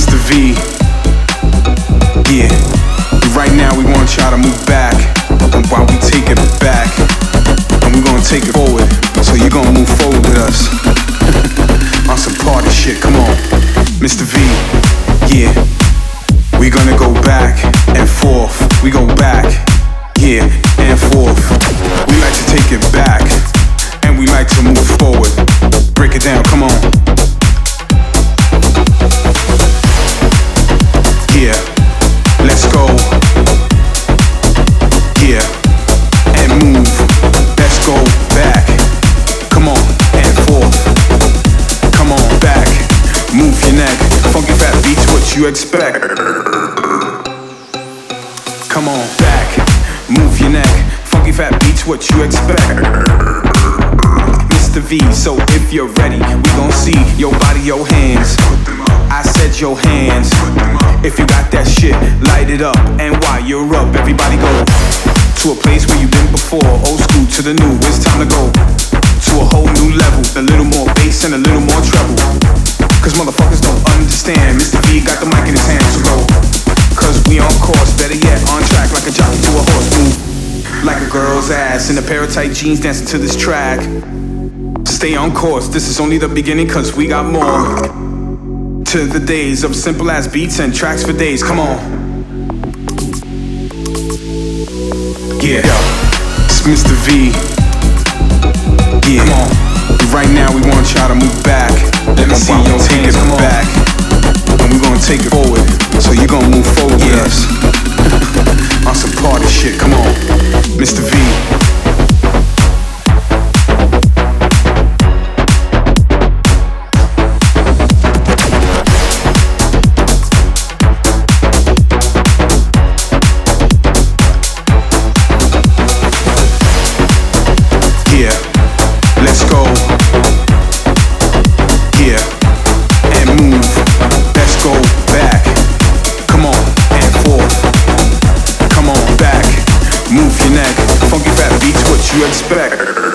V. Yeah. Right now we want y'all to move back. And while we take it back, and we're gonna take it forward. So you're gonna move forward with us. On some party shit, come on. Mr. V. Yeah. We gonna go back and forth. We go back, yeah, and forth. We like to take it back, and we like to move forward. Let's go. Yeah, and move. Let's go back. Come on, and forth. Come on, back. Move your neck. Funky fat beats what you expect. Come on, back. Move your neck. Funky fat beats what you expect. Mr. V, so if you're ready, we gon' see your body, your hands. I said your hands. You're up, everybody go to a place where you've been before. Old school to the new, it's time to go to a whole new level. A little more bass and a little more treble. Cause motherfuckers don't understand. Mr. V got the mic in his hand, so go. Cause we on course, better yet, on track like a jockey to a horse. Move like a girl's ass in a pair of tight jeans dancing to this track. Stay on course, this is only the beginning, cause we got more. To the days of simple ass beats and tracks for days, come on. Yeah, it's Mr. V. Yeah, come on. Right now we want y'all to move back. Let me see you take it back. And we're gonna take it forward. So you're gonna move forward with us. On some party shit, come on. Mr. V. Funky fat beats what you expect.